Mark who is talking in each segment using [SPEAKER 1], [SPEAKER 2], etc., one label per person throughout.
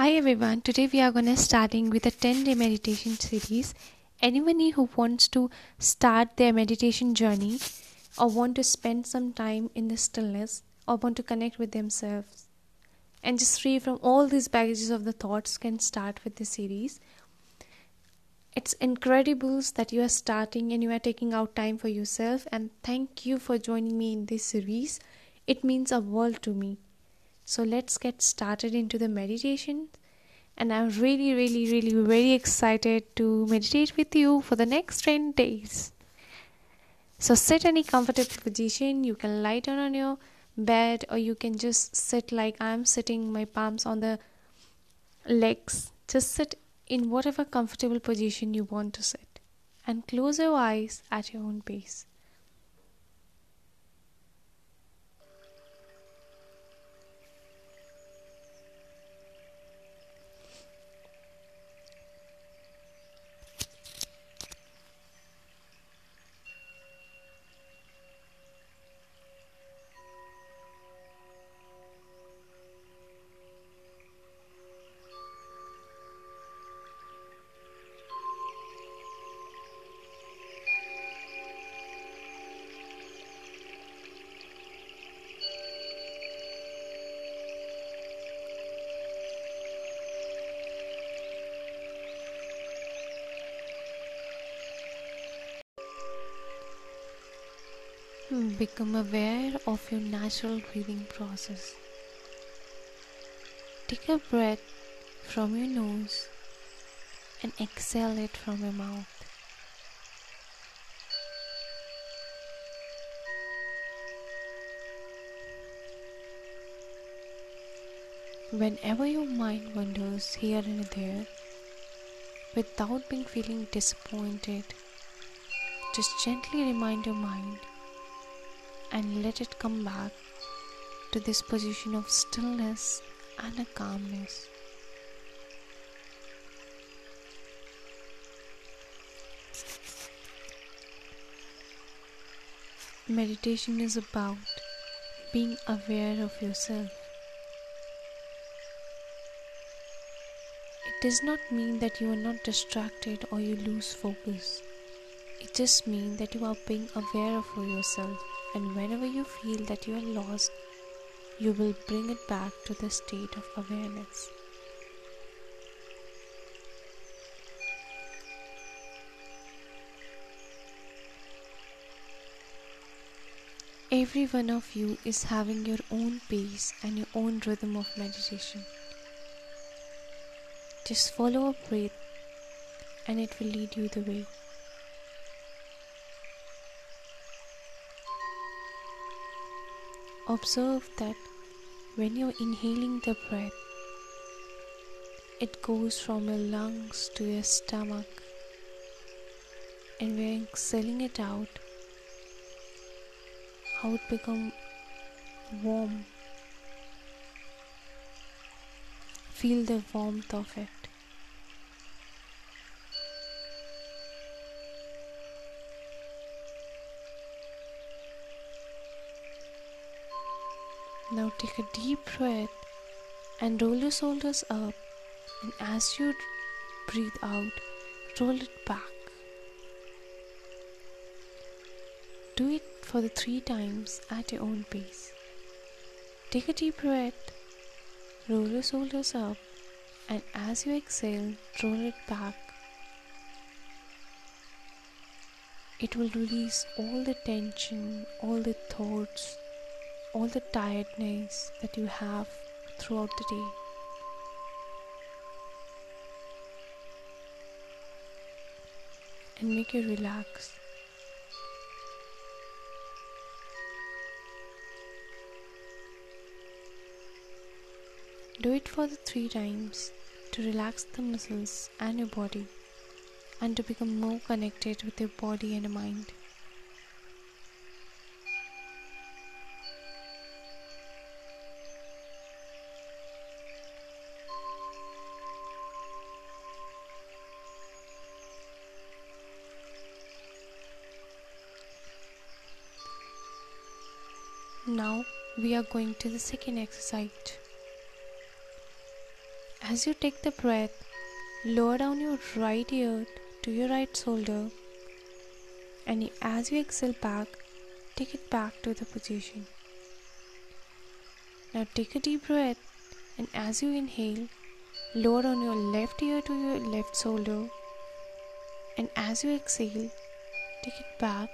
[SPEAKER 1] Hi everyone, today we are gonna starting with a 10 day meditation series. Anyone who wants to start their meditation journey or want to spend some time in the stillness or want to connect with themselves and just free from all these baggages of the thoughts can start with this series. It's incredible that you are starting and you are taking out time for yourself and thank you for joining me in this series. It means a world to me. So let's get started into the meditation. And I'm really, really, really very excited to meditate with you for the next 10 days. So sit any comfortable position. You can lie down on your bed or you can just sit like I'm sitting, my palms on the legs. Just sit in whatever comfortable position you want to sit and close your eyes at your own pace. Hmm. Become aware of your natural breathing process. Take a breath from your nose and exhale it from your mouth. Whenever your mind wanders here and there, without being feeling disappointed, just gently remind your mind and let it come back to this position of stillness and a calmness. Meditation is about being aware of yourself. It does not mean that you are not distracted or you lose focus. It just means that you are being aware of yourself and whenever you feel that you are lost, you will bring it back to the state of awareness. Every one of you is having your own pace and your own rhythm of meditation. Just follow a breath and it will lead you the way. Observe that when you're inhaling the breath, it goes from your lungs to your stomach, and when exhaling it out, how it becomes warm. Feel the warmth of it. Now take a deep breath and roll your shoulders up. And as you breathe out, roll it back. Do it for the three times at your own pace. Take a deep breath, roll your shoulders up, and as you exhale, roll it back. It will release all the tension, all the thoughts, all the tiredness that you have throughout the day. And make you relax. Do it for the three times to relax the muscles and your body and to become more connected with your body and mind. Now we are going to the second exercise. As you take the breath, lower down your right ear to your right shoulder, and as you exhale back, take it back to the position. Now take a deep breath, and as you inhale, lower on your left ear to your left shoulder, and as you exhale, take it back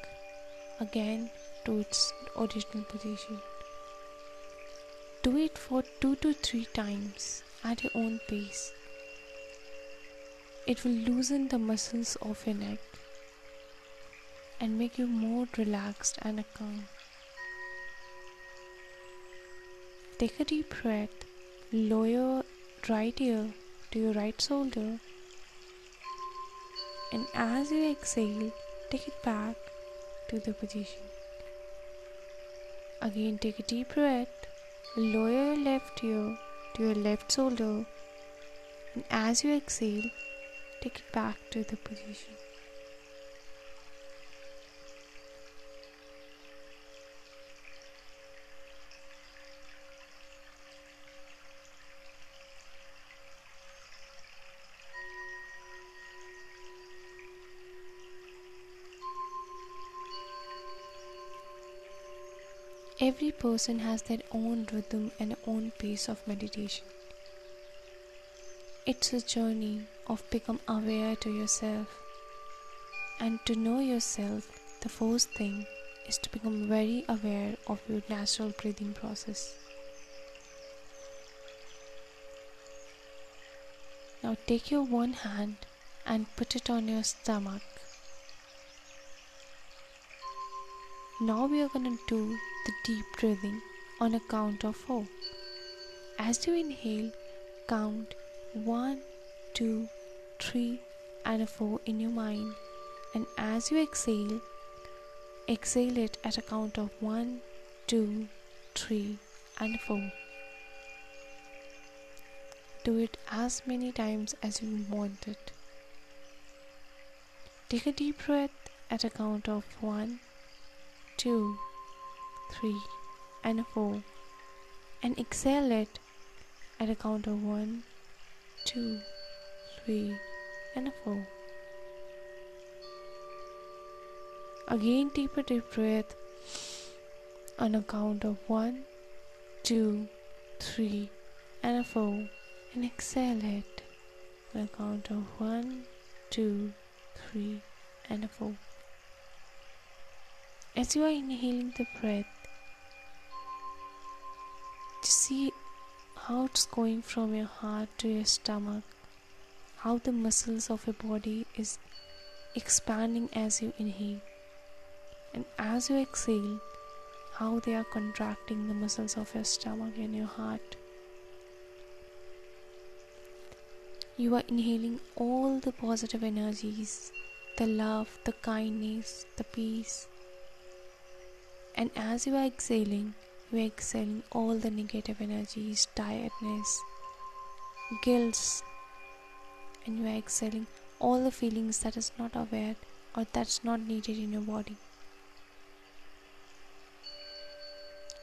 [SPEAKER 1] again to its original position. Do it for two to three times at your own pace. It will loosen the muscles of your neck and make you more relaxed and calm. Take a deep breath, lower your right ear to your right shoulder, and as you exhale, take it back to the position. Again, take a deep breath, lower your left ear to your left shoulder, and as you exhale, take it back to the position. Every person has their own rhythm and own pace of meditation. It's a journey of become aware to yourself. And to know yourself, the first thing is to become very aware of your natural breathing process. Now take your one hand and put it on your stomach. Now we are going to do the deep breathing on a count of four. As you inhale, count one, two, three, and a four in your mind. And as you exhale, exhale it at a count of one, two, three, and four. Do it as many times as you want it. Take a deep breath at a count of one, two, three, and a four, and exhale it at a count of one, two, three, and a four. Again, deeper deep breath on a count of one, two, three, and a four, and exhale it on a count of one, two, three, and a four. As you are inhaling the breath, see how it's going from your heart to your stomach, how the muscles of your body is expanding as you inhale, and as you exhale, how they are contracting the muscles of your stomach and your heart. You are inhaling all the positive energies, the love, the kindness, the peace. And as you are exhaling, you are exhaling all the negative energies, tiredness, guilt, and you are exhaling all the feelings that is not aware or that's not needed in your body.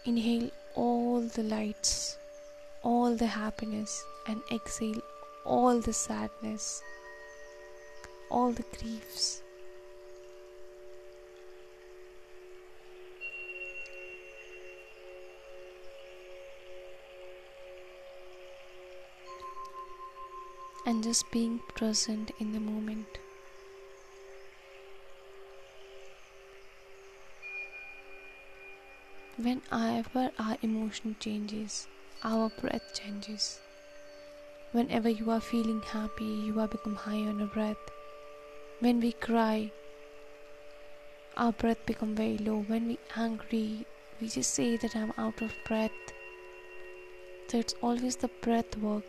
[SPEAKER 1] Inhale all the lights, all the happiness, and exhale all the sadness, all the griefs. And just being present in the moment. Whenever our emotion changes, our breath changes. Whenever you are feeling happy, you are become high on your breath. When we cry, our breath become very low. When we angry, we just say that I'm out of breath. So it's always the breath work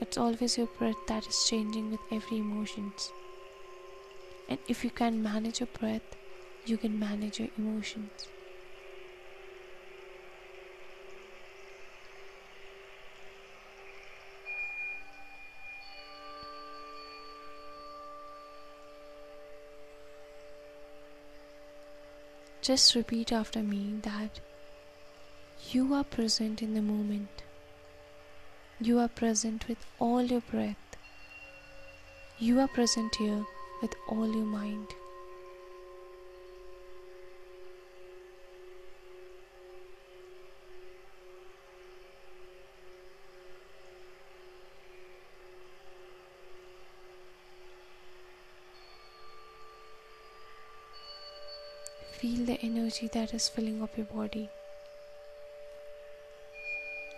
[SPEAKER 1] it's always your breath that is changing with every emotions. And if you can manage your breath, you can manage your emotions. Just repeat after me that you are present in the moment. You are present with all your breath. You are present here with all your mind. Feel the energy that is filling up your body.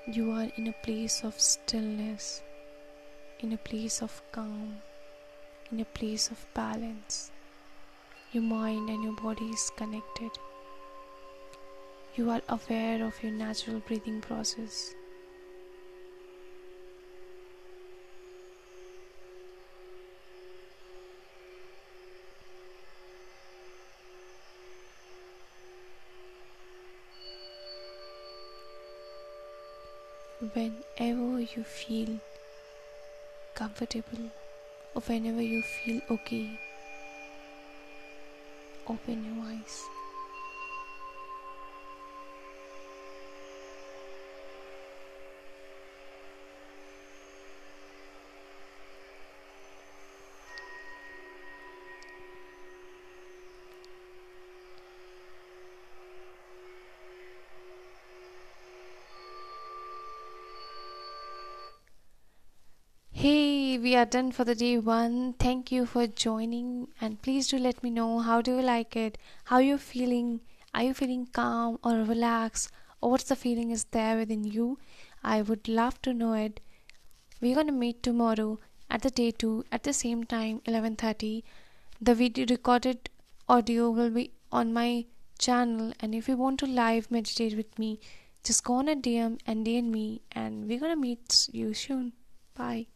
[SPEAKER 1] You are in a place of stillness, in a place of calm, in a place of balance. Your mind and your body is connected. You are aware of your natural breathing process. Whenever you feel comfortable or whenever you feel okay, open your eyes. We are done for the day one. Thank you for joining, and please do let me know how do you like it, how you're feeling. Are you feeling calm or relaxed, or what's the feeling is there within you? I would love to know it. We're gonna meet tomorrow at the day two at the same time, 11:30. The video recorded audio will be on my channel, and if you want to live meditate with me, just go on a DM and DM me, and we're gonna meet you soon. Bye.